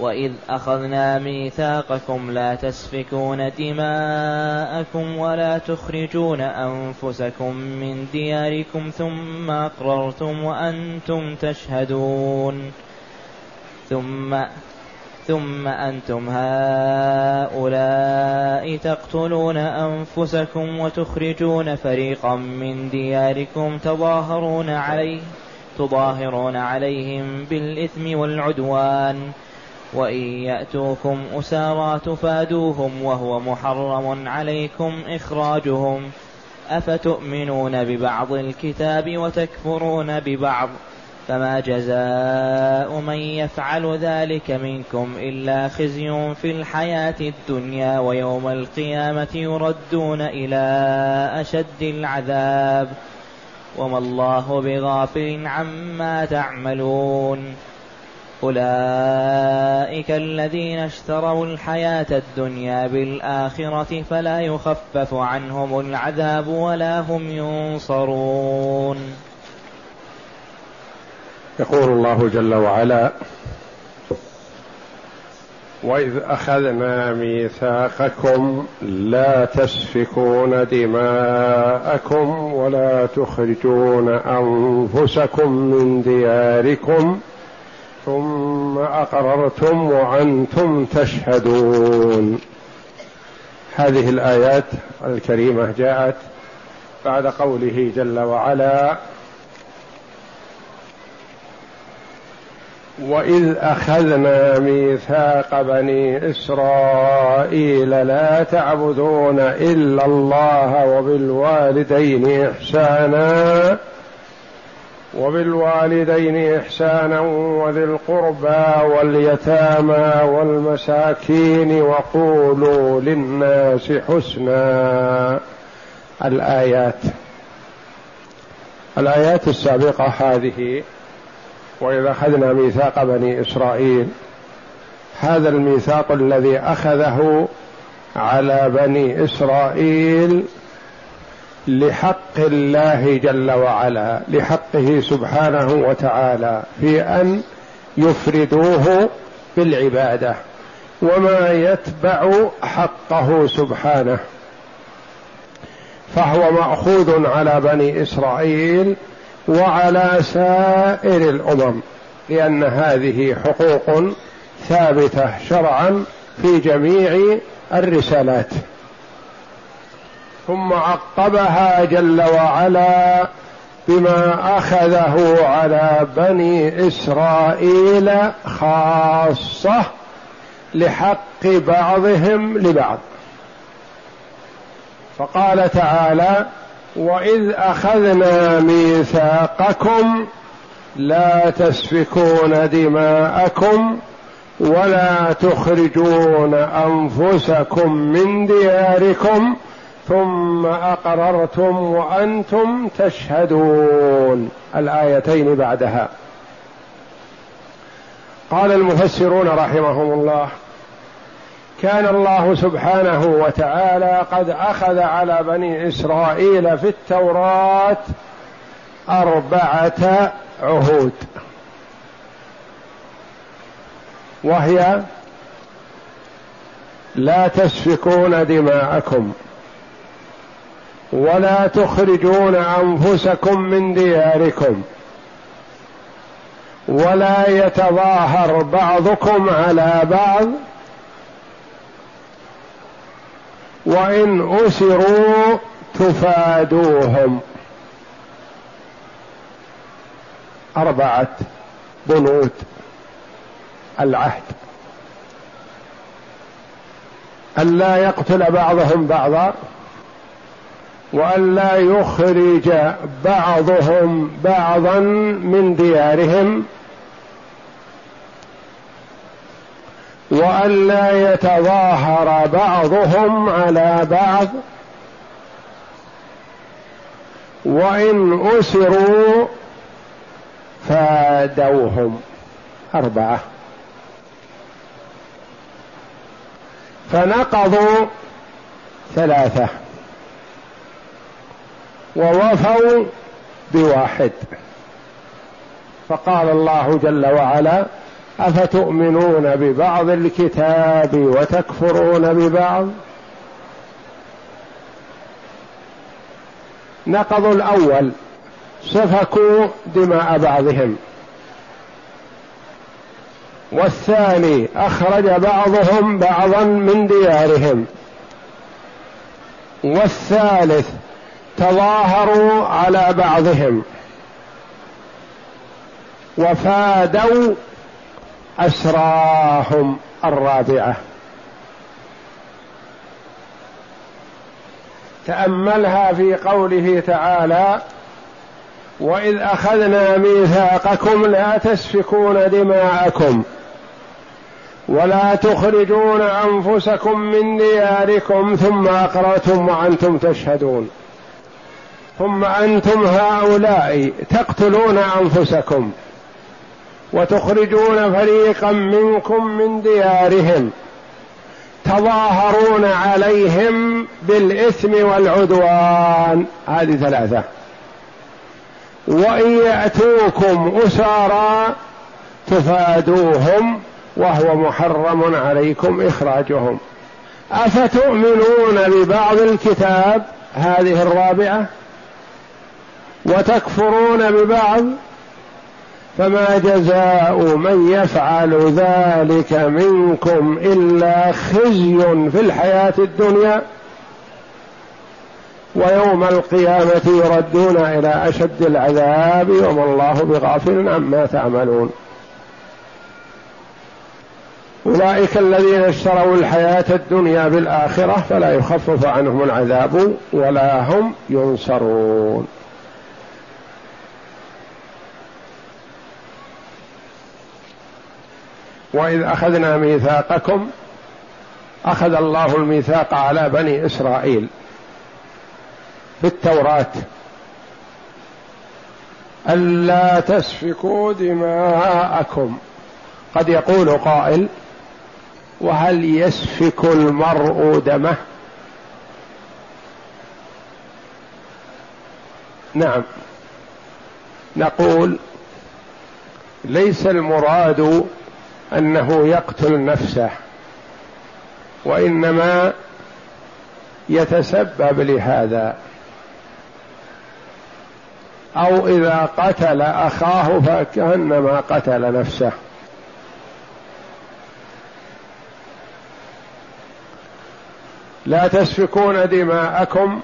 وإذ أخذنا ميثاقكم لا تسفكون دماءكم ولا تخرجون أنفسكم من دياركم ثم أقررتم وأنتم تشهدون ثم ثم أنتم هؤلاء تقتلون أنفسكم وتخرجون فريقا من دياركم تظاهرون عليه تظاهرون عليهم بالإثم والعدوان وإن يأتوكم أسارى تفادوهم وهو محرم عليكم إخراجهم. أفتؤمنون ببعض الكتاب وتكفرون ببعض؟ فما جزاء من يفعل ذلك منكم إلا خزي في الحياة الدنيا ويوم القيامة يردون إلى أشد العذاب. وما الله بغافل عما تعملون. أولئك الذين اشتروا الحياة الدنيا بالآخرة فلا يخفف عنهم العذاب ولا هم ينصرون. يقول الله جل وعلا: واذ اخذنا ميثاقكم لا تسفكون دماءكم ولا تخرجون انفسكم من دياركم ثم أقررتم وأنتم تشهدون. هذه الآيات الكريمة جاءت بعد قوله جل وعلا واذ اخذنا ميثاق بني اسرائيل لا تعبدون الا الله وبالوالدين احسانا وبالوالدين إحسانا وذي القربى واليتامى والمساكين وقولوا للناس حسنا. الآيات. الآيات السابقة هذه وإذا أخذنا ميثاق بني إسرائيل هذا الميثاق الذي أخذه على بني إسرائيل لحق الله جل وعلا لحقه سبحانه وتعالى في أن يفردوه بالعباده وما يتبع حقه سبحانه. فهو مأخوذ على بني إسرائيل وعلى سائر الأمم لأن هذه حقوق ثابتة شرعا في جميع الرسالات. ثم عقبها جل وعلا بما أخذه على بني إسرائيل خاصة لحق بعضهم لبعض. فقال تعالى وإذ أخذنا ميثاقكم لا تسفكون دماءكم ولا تخرجون أنفسكم من دياركم ثم أقررتم وأنتم تشهدون الآيتين بعدها. قال المفسرون رحمهم الله كان الله سبحانه وتعالى قد أخذ على بني إسرائيل في التوراة أربعة عهود. وهي لا تسفكون دماءكم. ولا تخرجون أنفسكم من دياركم. ولا يتظاهر بعضكم على بعض. وإن أسروا تفادوهم. أربعة بنود العهد. ألا يقتل بعضهم بعضا. وأن لا يخرج بعضهم بعضا من ديارهم وأن لا يتظاهر بعضهم على بعض وإن أسروا فادوهم أربعة. فنقضوا ثلاثة. ووفوا بواحد. فقال الله جل وعلا أفتؤمنون ببعض الكتاب وتكفرون ببعض؟ نقضوا الأول سفكوا دماء بعضهم. والثاني أخرج بعضهم بعضا من ديارهم. والثالث تظاهروا على بعضهم وفادوا أسراهم الرابعة. تأملها في قوله تعالى وإذ أخذنا ميثاقكم لا تسفكون دماءكم ولا تخرجون أنفسكم من دياركم ثم أقررتم وأنتم تشهدون. ثم أنتم هؤلاء تقتلون أنفسكم وتخرجون فريقا منكم من ديارهم تظاهرون عليهم بالإثم والعدوان. هذه ثلاثة. وإن يأتوكم أسارى تفادوهم وهو محرم عليكم إخراجهم. أفتؤمنون ببعض الكتاب؟ هذه الرابعة. وتكفرون ببعض فما جزاء من يفعل ذلك منكم إلا خزي في الحياة الدنيا. ويوم القيامة يردون إلى أشد العذاب وما الله بغافل عما تعملون. أولئك الذين اشتروا الحياة الدنيا بالآخرة فلا يخفف عنهم العذاب ولا هم ينصرون. وإذ أخذنا ميثاقكم أخذ الله الميثاق على بني إسرائيل بالتوراة. ألا تسفكوا دماءكم. قد يقول قائل وهل يسفك المرء دمه؟ نعم. نقول ليس المراد أنه يقتل نفسه وإنما يتسبب لهذا. أو إذا قتل أخاه فكأنما قتل نفسه. لا تسفكون دماءكم.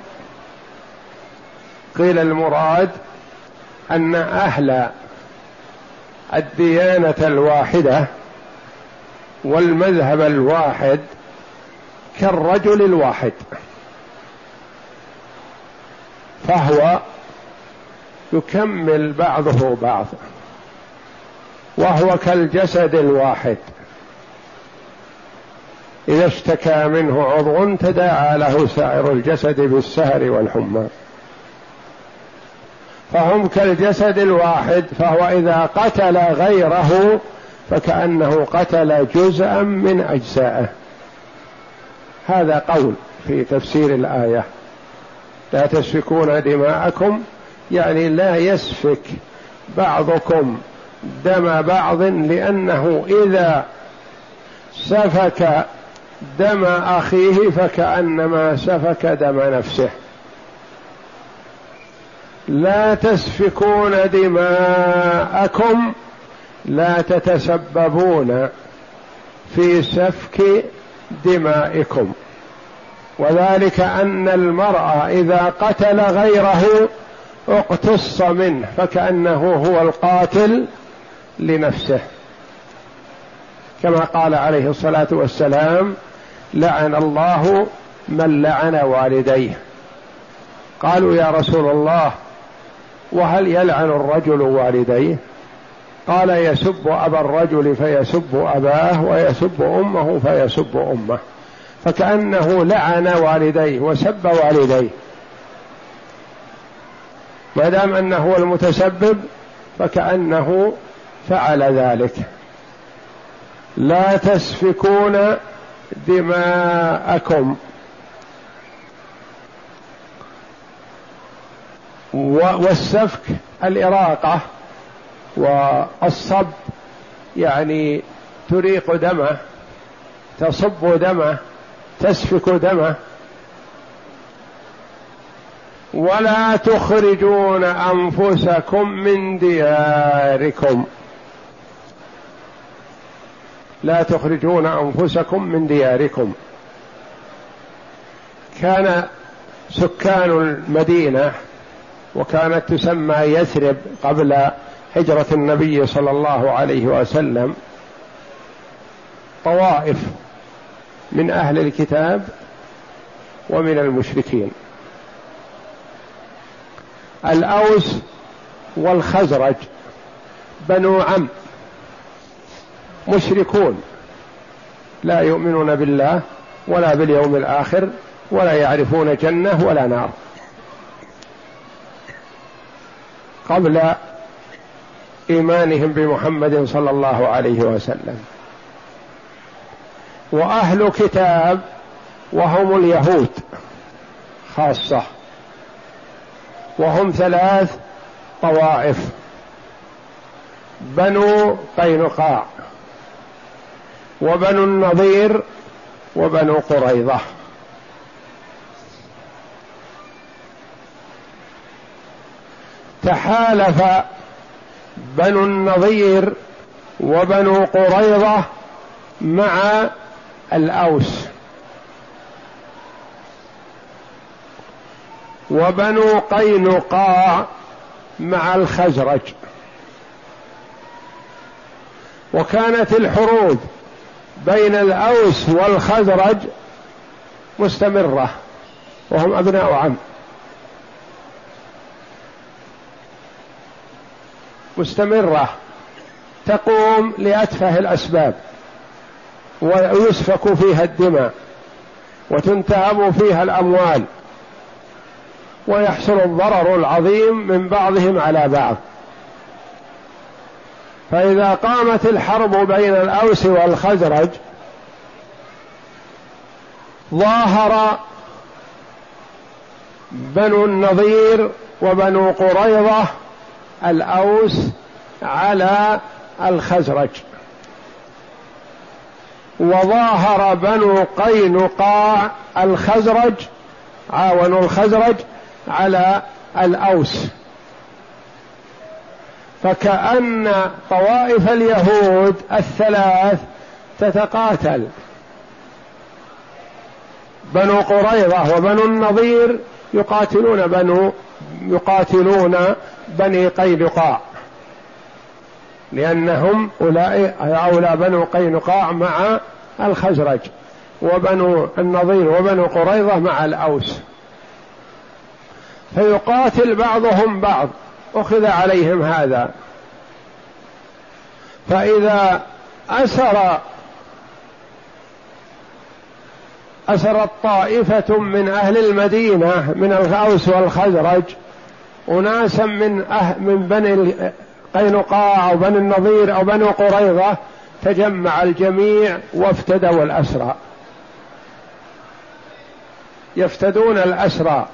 قيل المراد أن أهل الديانة الواحدة والمذهب الواحد كالرجل الواحد فهو يكمل بعضه بعض وهو كالجسد الواحد إذا اشتكى منه عضو تداعى له سائر الجسد بالسهر والحمى. فهم كالجسد الواحد فهو إذا قتل غيره فكأنه قتل جزءا من أجزائه هذا قول في تفسير الآية. لا تسفكون دماءكم يعني لا يسفك بعضكم دم بعض لأنه إذا سفك دم أخيه فكأنما سفك دم نفسه. لا تسفكون دماءكم لا تتسببون في سفك دمائكم. وذلك أن المرء إذا قتل غيره اقتص منه فكأنه هو القاتل لنفسه. كما قال عليه الصلاة والسلام لعن الله من لعن والديه قالوا يا رسول الله وهل يلعن الرجل والديه؟ قال يسب أبا الرجل فيسب أباه ويسب أمه فيسب أمه. فكأنه لعن والديه وسب والديه. ما دام أنه هو المتسبب فكأنه فعل ذلك. لا تسفكون دماءكم. والسفك الإراقة. والصب يعني تريق دمه تصب دمه تسفك دمه ولا تخرجون أنفسكم من دياركم. لا تخرجون أنفسكم من دياركم. كان سكان المدينة وكانت تسمى يثرب قبل هجرة النبي صلى الله عليه وسلم طوائف من أهل الكتاب ومن المشركين. الأوس والخزرج بنو عم مشركون لا يؤمنون بالله ولا باليوم الآخر ولا يعرفون جنة ولا نار. قبل إيمانهم بمحمد صلى الله عليه وسلم. وأهل كتاب وهم اليهود خاصة. وهم ثلاث طوائف. بنو قينقاع. وبنو النضير وبنو قريظة. تحالف بنو النضير وبنو قريظة مع الأوس. وبنو قينقاع مع الخزرج. وكانت الحروب بين الأوس والخزرج مستمرة وهم أبناء عم. مستمرة تقوم لأتفه الأسباب ويسفك فيها الدماء وتنتهب فيها الأموال ويحصل الضرر العظيم من بعضهم على بعض. فإذا قامت الحرب بين الأوس والخزرج ظاهر بنو النضير وبنو قريظة الأوس على الخزرج. وظاهر بنو قينقاع الخزرج عاونوا الخزرج على الأوس. فكأن طوائف اليهود الثلاث تتقاتل. بنو قريظة وبنو النضير يقاتلون بنو يقاتلون بني قينقاع. لأنهم أولئك أولى بنو قينقاع مع الخزرج وبنو النضير وبنو قريظة مع الأوس. فيقاتل بعضهم بعض. أخذ عليهم هذا. فإذا أسر أسرت طائفة من أهل المدينة من الأوس والخزرج أناسا من أه من بني قينقاع أو بني النضير أو بني قريظة تجمع الجميع وافتدوا الأسرى. يفتدون الأسرى.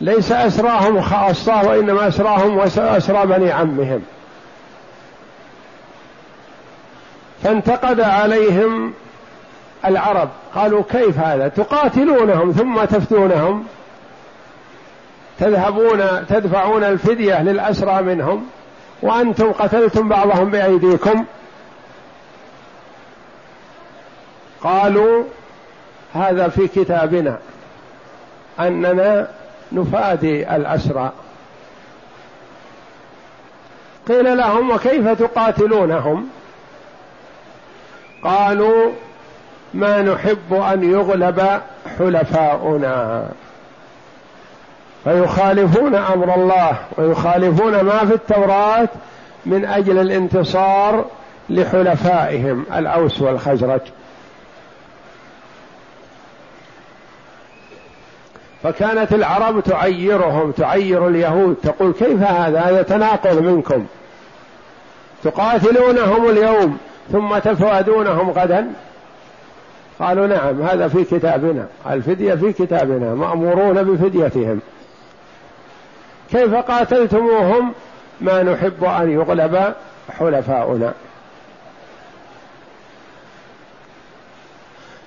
ليس أسراهم خاصة وإنما أسراهم وأسرى بني عمهم. فانتقد عليهم العرب قالوا كيف هذا؟ تقاتلونهم ثم تفتونهم. تذهبون تدفعون الفدية للأسرى منهم. وأنتم قتلتم بعضهم بأيديكم. قالوا هذا في كتابنا. أننا نفادي الأسرى. قيل لهم وكيف تقاتلونهم؟ قالوا ما نحب أن يغلب حلفاؤنا. فيخالفون أمر الله ويخالفون ما في التوراة من أجل الانتصار لحلفائهم الأوس والخزرج. فكانت العرب تعيرهم تعير اليهود تقول كيف هذا؟ هذا تناقض منكم. تقاتلونهم اليوم ثم تفادونهم غدا؟ قالوا نعم هذا في كتابنا الفدية في كتابنا مأمورون بفديتهم. كيف قاتلتموهم؟ ما نحب أن يغلب حلفاؤنا.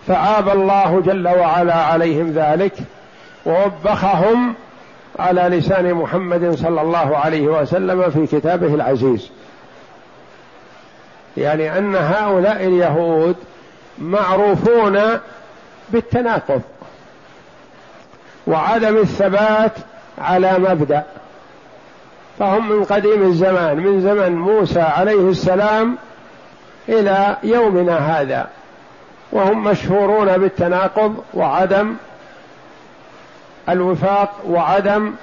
فعاب الله جل وعلا عليهم ذلك ووبخهم على لسان محمد صلى الله عليه وسلم في كتابه العزيز. يعني أن هؤلاء اليهود معروفون بالتناقض وعدم الثبات على مبدأ. فهم من قديم الزمان من زمن موسى عليه السلام إلى يومنا هذا. وهم مشهورون بالتناقض وعدم الوفاق وعدم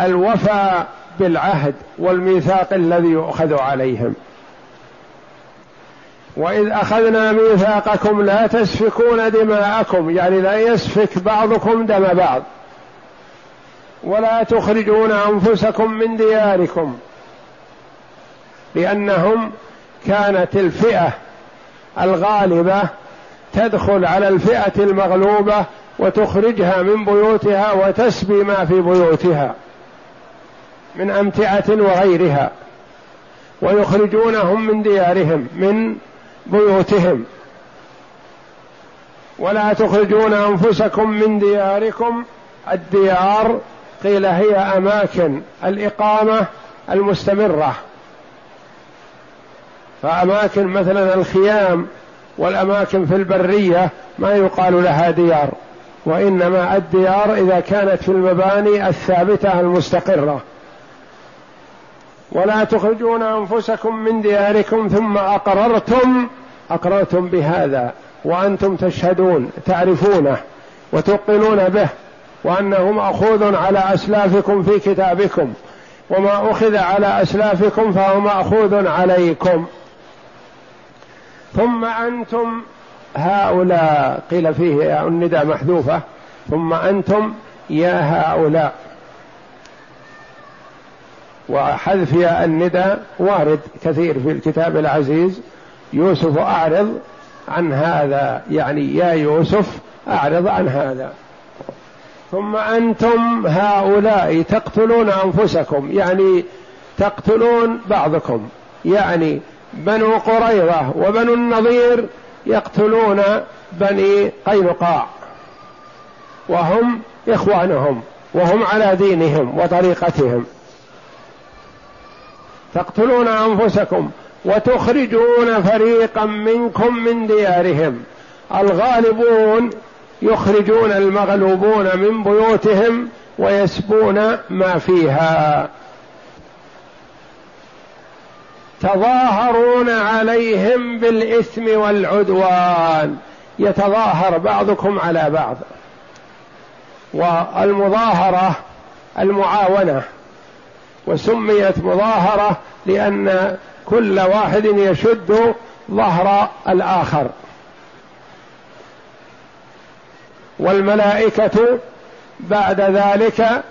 الوفاء بالعهد والميثاق الذي يؤخذ عليهم. وإذ أخذنا ميثاقكم لا تسفكون دماءكم يعني لا يسفك بعضكم دم بعض. ولا تخرجون أنفسكم من دياركم لأنهم كانت الفئة الغالبة تدخل على الفئة المغلوبة وتخرجها من بيوتها وتسبي ما في بيوتها من أمتعة وغيرها ويخرجونهم من ديارهم من بيوتهم. ولا تخرجون أنفسكم من دياركم. الديار قيل هي أماكن الإقامة المستمرة. فأماكن مثلا الخيام والأماكن في البرية ما يقال لها ديار وإنما الديار إذا كانت في المباني الثابتة المستقرة. ولا تخرجون أنفسكم من دياركم ثم أقررتم أقررتم بهذا وأنتم تشهدون تعرفونه وتوقنون به وانه ماخوذ على أسلافكم في كتابكم وما أخذ على أسلافكم فهو ماخوذ عليكم. ثم أنتم هؤلاء قيل فيه النداء محذوفة ثم أنتم يا هؤلاء. وحذف يا النداء وارد كثير في الكتاب العزيز. يوسف أعرض عن هذا يعني يا يوسف أعرض عن هذا. ثم أنتم هؤلاء تقتلون أنفسكم يعني تقتلون بعضكم. يعني بنو قريظة وبنو النضير يقتلون بني قينقاع وهم إخوانهم وهم على دينهم وطريقتهم. تقتلون أنفسكم وتخرجون فريقا منكم من ديارهم. الغالبون يخرجون المغلوبون من بيوتهم ويسبون ما فيها. تظاهرون عليهم بالإثم والعدوان. يتظاهر بعضكم على بعض. والمظاهرة المعاونة. وسميت مظاهرة لأن كل واحد يشد ظهر الآخر. والملائكة بعد ذلك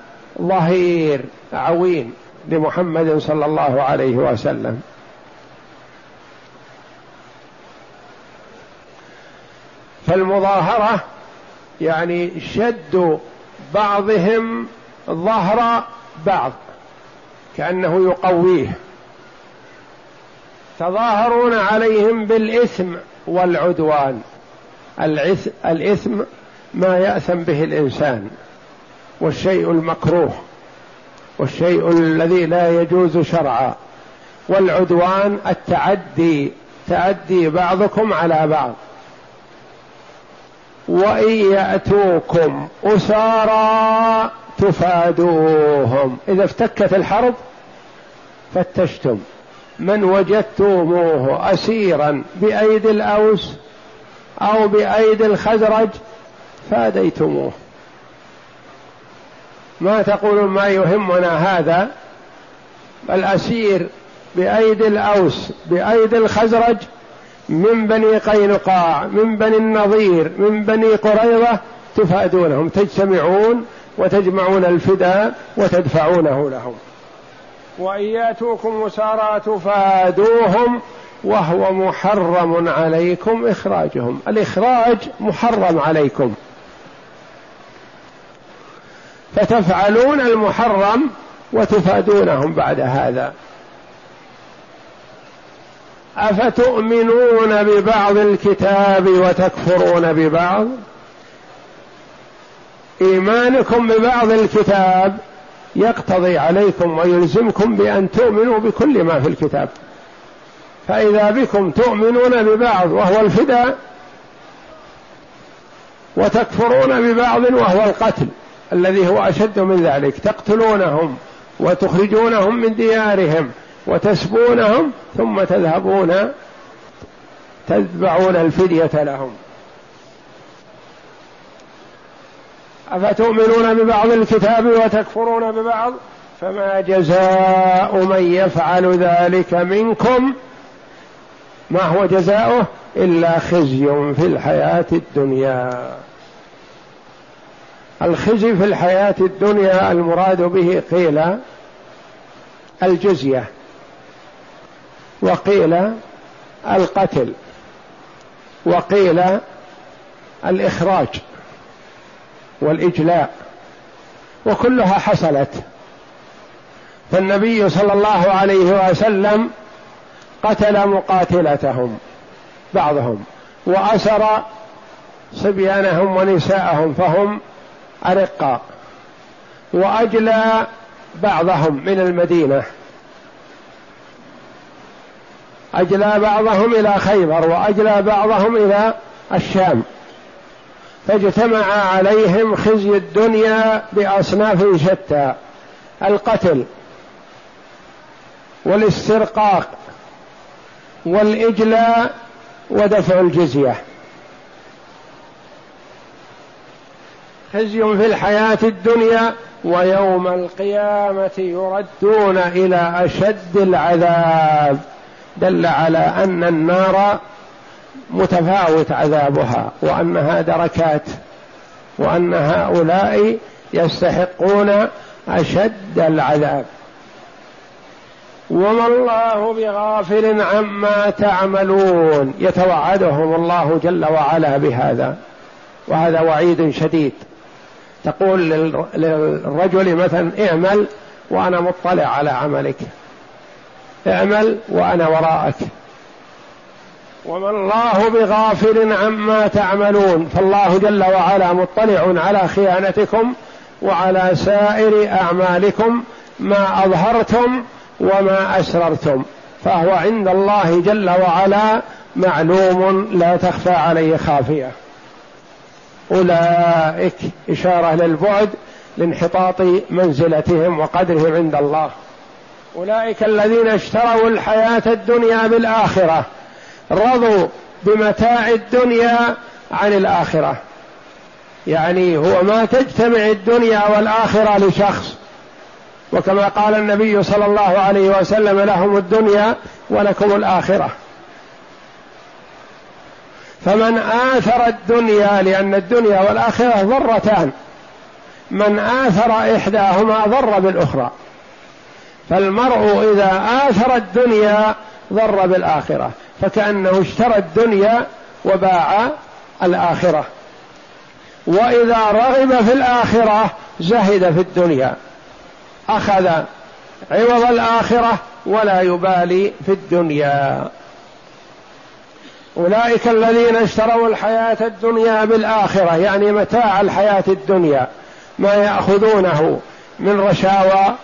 ظهير عوين لمحمد صلى الله عليه وسلم. فالمظاهرة يعني شد بعضهم ظهر بعض. كأنه يقويه. تظاهرون عليهم بالإثم والعدوان. الإثم ما يأثم به الإنسان والشيء المكروه والشيء الذي لا يجوز شرعا. والعدوان التعدي تعدي بعضكم على بعض. وإن يأتوكم أسارى تفادوهم. إذا افتكت الحرب فتشتم. من وجدتموه اسيرا بأيدي الأوس أو بأيدي الخزرج فاديتموه. ما تقولون ما يهمنا هذا؟ الأسير بأيدي الأوس بأيدي الخزرج من بني قينقاع من بني النظير من بني قريظة تفادونهم تجتمعون وتجمعون الفداء وتدفعونه لهم. وإن يأتوكم مسارى تفادوهم وهو محرم عليكم إخراجهم. الإخراج محرم عليكم. فتفعلون المحرم وتفادونهم بعد هذا. أفتؤمنون ببعض الكتاب وتكفرون ببعض؟ إيمانكم ببعض الكتاب يقتضي عليكم ويلزمكم بأن تؤمنوا بكل ما في الكتاب. فإذا بكم تؤمنون ببعض وهو الفداء وتكفرون ببعض وهو القتل الذي هو أشد من ذلك. تقتلونهم وتخرجونهم من ديارهم وتسبونهم ثم تذهبون تتبعون الفدية لهم. أفتؤمنون ببعض الكتاب وتكفرون ببعض؟ فما جزاء من يفعل ذلك منكم. ما هو جزاؤه؟ إلا خزي في الحياة الدنيا. الخزي في الحياة الدنيا المراد به قيل الجزية وقيل القتل وقيل الإخراج. والإجلاء وكلها حصلت. فالنبي صلى الله عليه وسلم قتل مقاتلتهم بعضهم وأسر صبيانهم ونساءهم فهم أرقاء. وأجلى بعضهم من المدينة. أجلى بعضهم إلى خيبر وأجلى بعضهم إلى الشام. فاجتمع عليهم خزي الدنيا بأصناف شتى القتل والاسترقاق والإجلاء ودفع الجزية. خزي في الحياة الدنيا ويوم القيامة يردون إلى أشد العذاب. دل على أن النار متفاوت عذابها وأنها دركات وأن هؤلاء يستحقون أشد العذاب. وما الله بغافل عما تعملون. يتوعدهم الله جل وعلا بهذا وهذا وعيد شديد. تقول للرجل مثلا اعمل وأنا مطلع على عملك. اعمل وأنا وراءك. وما الله بغافل عما تعملون. فالله جل وعلا مطلع على خيانتكم وعلى سائر أعمالكم ما أظهرتم وما أسررتم. فهو عند الله جل وعلا معلوم لا تخفى عليه خافية. أولئك إشارة للبعد لانحطاط منزلتهم وقدرهم عند الله. أولئك الذين اشتروا الحياة الدنيا بالآخرة. رضوا بمتاع الدنيا عن الآخرة. يعني هو ما تجتمع الدنيا والآخرة لشخص. وكما قال النبي صلى الله عليه وسلم لهم الدنيا ولكم الآخرة. فمن آثر الدنيا لأن الدنيا والآخرة ضرتان. من آثر إحداهما ضر بالأخرى. فالمرء إذا آثر الدنيا ضر بالآخرة. فكأنه اشترى الدنيا وباع الآخرة. وإذا رغب في الآخرة زهد في الدنيا. أخذ عوض الآخرة ولا يبالي في الدنيا. أولئك الذين اشتروا الحياة الدنيا بالآخرة يعني متاع الحياة الدنيا ما يأخذونه من رشاوى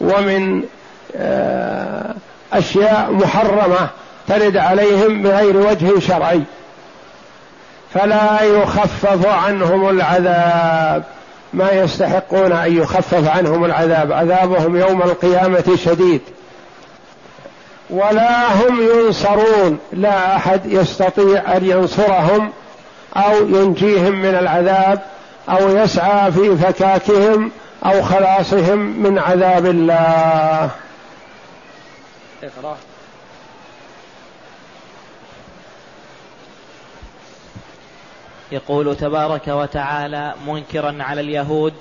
ومن آه، أشياء محرمة. ترد عليهم بغير وجه شرعي. فلا يخفف عنهم العذاب. ما يستحقون أن يخفف عنهم العذاب. عذابهم يوم القيامة شديد. ولا هم ينصرون. لا أحد يستطيع أن ينصرهم أو ينجيهم من العذاب أو يسعى في فكاكهم أو خلاصهم من عذاب الله. اقرأ. يقول تبارك وتعالى منكرا على اليهود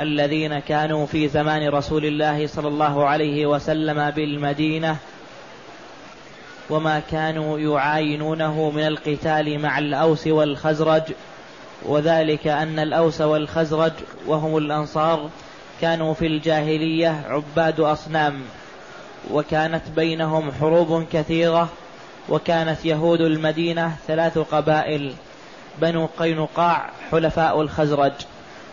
الذين كانوا في زمان رسول الله صلى الله عليه وسلم بالمدينة وما كانوا يعاينونه من القتال مع الأوس والخزرج وذلك أن الأوس والخزرج وهم الأنصار كانوا في الجاهلية عباد أصنام وكانت بينهم حروب كثيرة وكانت يهود المدينة ثلاث قبائل بنو قينقاع حلفاء الخزرج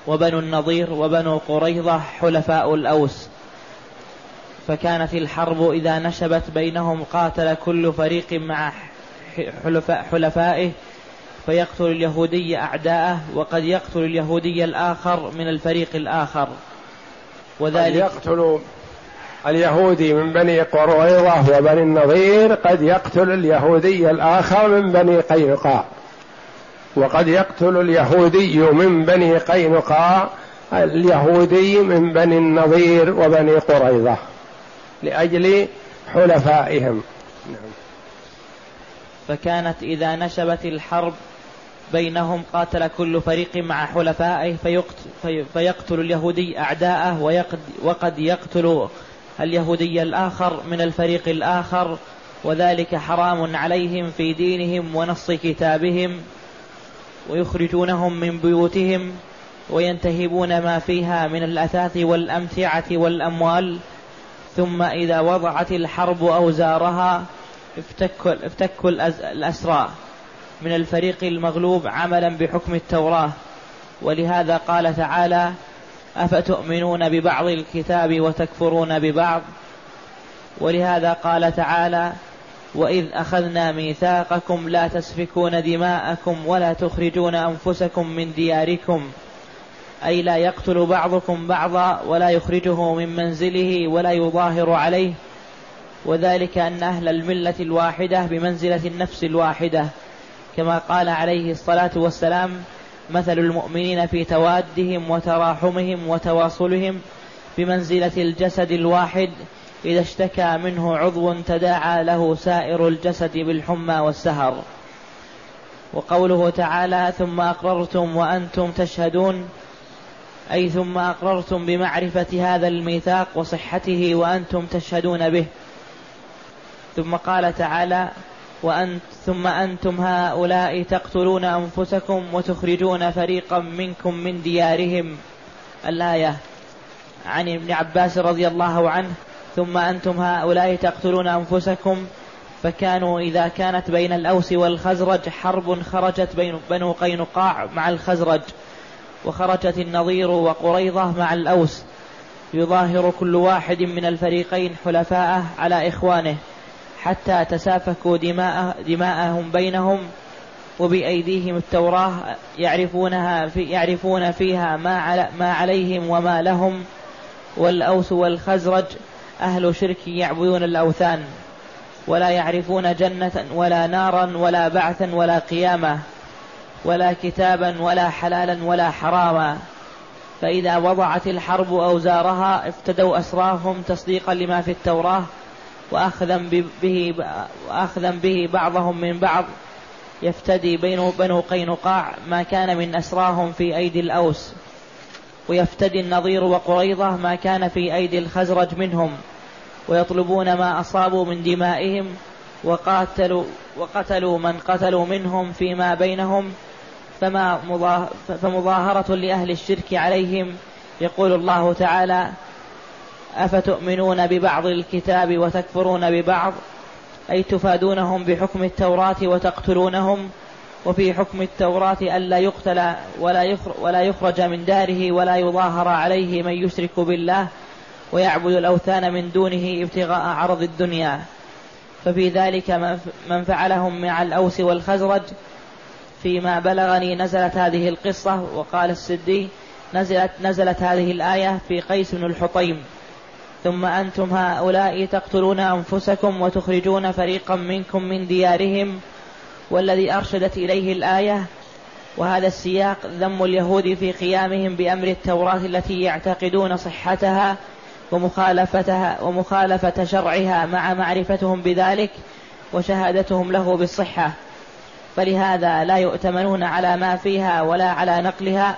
وبنو النضير وبنو قريظة حلفاء الأوس. فكانت الحرب إذا نشبت بينهم قاتل كل فريق مع حلفاء حلفائه فيقتل اليهودي أعداءه وقد يقتل اليهودي الآخر من الفريق الآخر. وذلك يقتل اليهودي من بني قريظة وبني النضير قد يقتل اليهودي الآخر من بني قينقاع. وقد يقتل اليهودي من بني قينقاع اليهودي من بني النضير وبني قريظة لأجل حلفائهم نعم. فكانت إذا نشبت الحرب بينهم قاتل كل فريق مع حلفائه فيقتل, فيقتل اليهودي أعداءه وقد يقتل اليهودي الآخر من الفريق الآخر وذلك حرام عليهم في دينهم ونص كتابهم ويخرجونهم من بيوتهم وينتهبون ما فيها من الأثاث والأمتعة والأموال ثم إذا وضعت الحرب أوزارها افتكوا, افتكوا الأسرى من الفريق المغلوب عملا بحكم التوراة. ولهذا قال تعالى أفتؤمنون ببعض الكتاب وتكفرون ببعض؟ ولهذا قال تعالى وإذ أخذنا ميثاقكم لا تسفكون دماءكم ولا تخرجون أنفسكم من دياركم أي لا يقتل بعضكم بعضا ولا يخرجه من منزله ولا يظاهر عليه وذلك أن أهل الملة الواحدة بمنزلة النفس الواحدة كما قال عليه الصلاة والسلام مثل المؤمنين في توادهم وتراحمهم وتواصلهم بمنزلة الجسد الواحد إذا اشتكى منه عضو تداعى له سائر الجسد بالحمى والسهر. وقوله تعالى ثم أقررتم وأنتم تشهدون أي ثم أقررتم بمعرفة هذا الميثاق وصحته وأنتم تشهدون به ثم قال تعالى وأنت ثم أنتم هؤلاء تقتلون أنفسكم وتخرجون فريقا منكم من ديارهم الآية عن ابن عباس رضي الله عنه ثم أنتم هؤلاء تقتلون أنفسكم فكانوا إذا كانت بين الأوس والخزرج حرب خرجت بين بنو قينقاع مع الخزرج وخرجت النظير وقريضة مع الأوس. يظاهر كل واحد من الفريقين حلفاءه على إخوانه حتى تسافكوا دماء دماءهم بينهم وبأيديهم التوراة يعرفونها في يعرفون فيها ما على ما عليهم وما لهم. والأوس والخزرج أهل شرك يعبدون الأوثان ولا يعرفون جنة ولا نارا ولا بعثا ولا قيامة ولا كتابا ولا حلالا ولا حراما. فإذا وضعت الحرب أوزارها افتدوا أسراهم تصديقا لما في التوراة وأخذا به, وأخذا به بعضهم من بعض يفتدي بين بنو قينقاع ما كان من أسراهم في أيدي الأوس. ويفتدي النظير وقريضة ما كان في أيدي الخزرج منهم ويطلبون ما أصابوا من دمائهم وقاتلوا وقتلوا من قتلوا منهم فيما بينهم فما فمظاهرة لأهل الشرك عليهم. يقول الله تعالى أفتؤمنون ببعض الكتاب وتكفرون ببعض؟ أي تفادونهم بحكم التوراة وتقتلونهم؟ وفي حكم التوراة ألا يقتل ولا ولا يخرج من داره ولا يظاهر عليه من يشرك بالله ويعبد الأوثان من دونه ابتغاء عرض الدنيا. ففي ذلك من فعلهم مع الأوس والخزرج فيما بلغني نزلت هذه القصة وقال السدي نزلت نزلت هذه الآية في قيس بن الحطيم. ثم أنتم هؤلاء تقتلون أنفسكم وتخرجون فريقا منكم من ديارهم والذي أرشدت إليه الآية وهذا السياق ذم اليهود في قيامهم بأمر التوراة التي يعتقدون صحتها ومخالفتها ومخالفة شرعها مع معرفتهم بذلك وشهادتهم له بالصحة. فلهذا لا يؤتمنون على ما فيها ولا على نقلها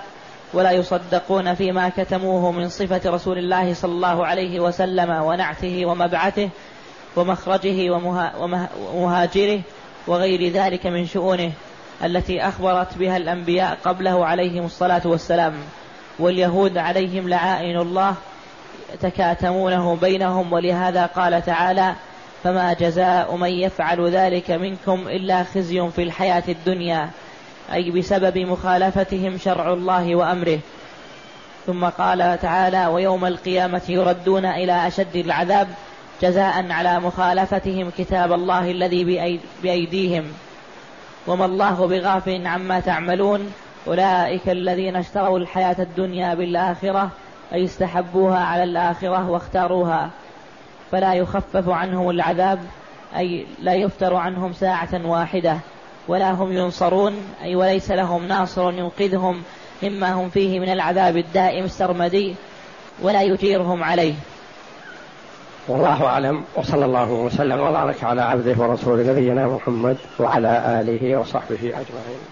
ولا يصدقون فيما كتموه من صفة رسول الله صلى الله عليه وسلم ونعته ومبعثه ومخرجه ومهاجره وغير ذلك من شؤونه التي أخبرت بها الأنبياء قبله عليهم الصلاة والسلام. واليهود عليهم لعائن الله تكاتمونه بينهم ولهذا قال تعالى فما جزاء من يفعل ذلك منكم إلا خزي في الحياة الدنيا. أي بسبب مخالفتهم شرع الله وأمره. ثم قال تعالى ويوم القيامة يردون إلى أشد العذاب جزاء على مخالفتهم كتاب الله الذي بأيديهم. وما الله بغافل عما تعملون. أولئك الذين اشتروا الحياة الدنيا بالآخرة أي استحبوها على الآخرة واختاروها. فلا يخفف عنهم العذاب أي لا يفتر عنهم ساعة واحدة. ولا هم ينصرون أي وليس لهم ناصر ينقذهم مما هم فيه من العذاب الدائم السرمدي ولا يجيرهم عليه. والله أعلم وصلى الله وسلم وبارك على عبده ورسوله نبينا محمد وعلى آله وصحبه أجمعين.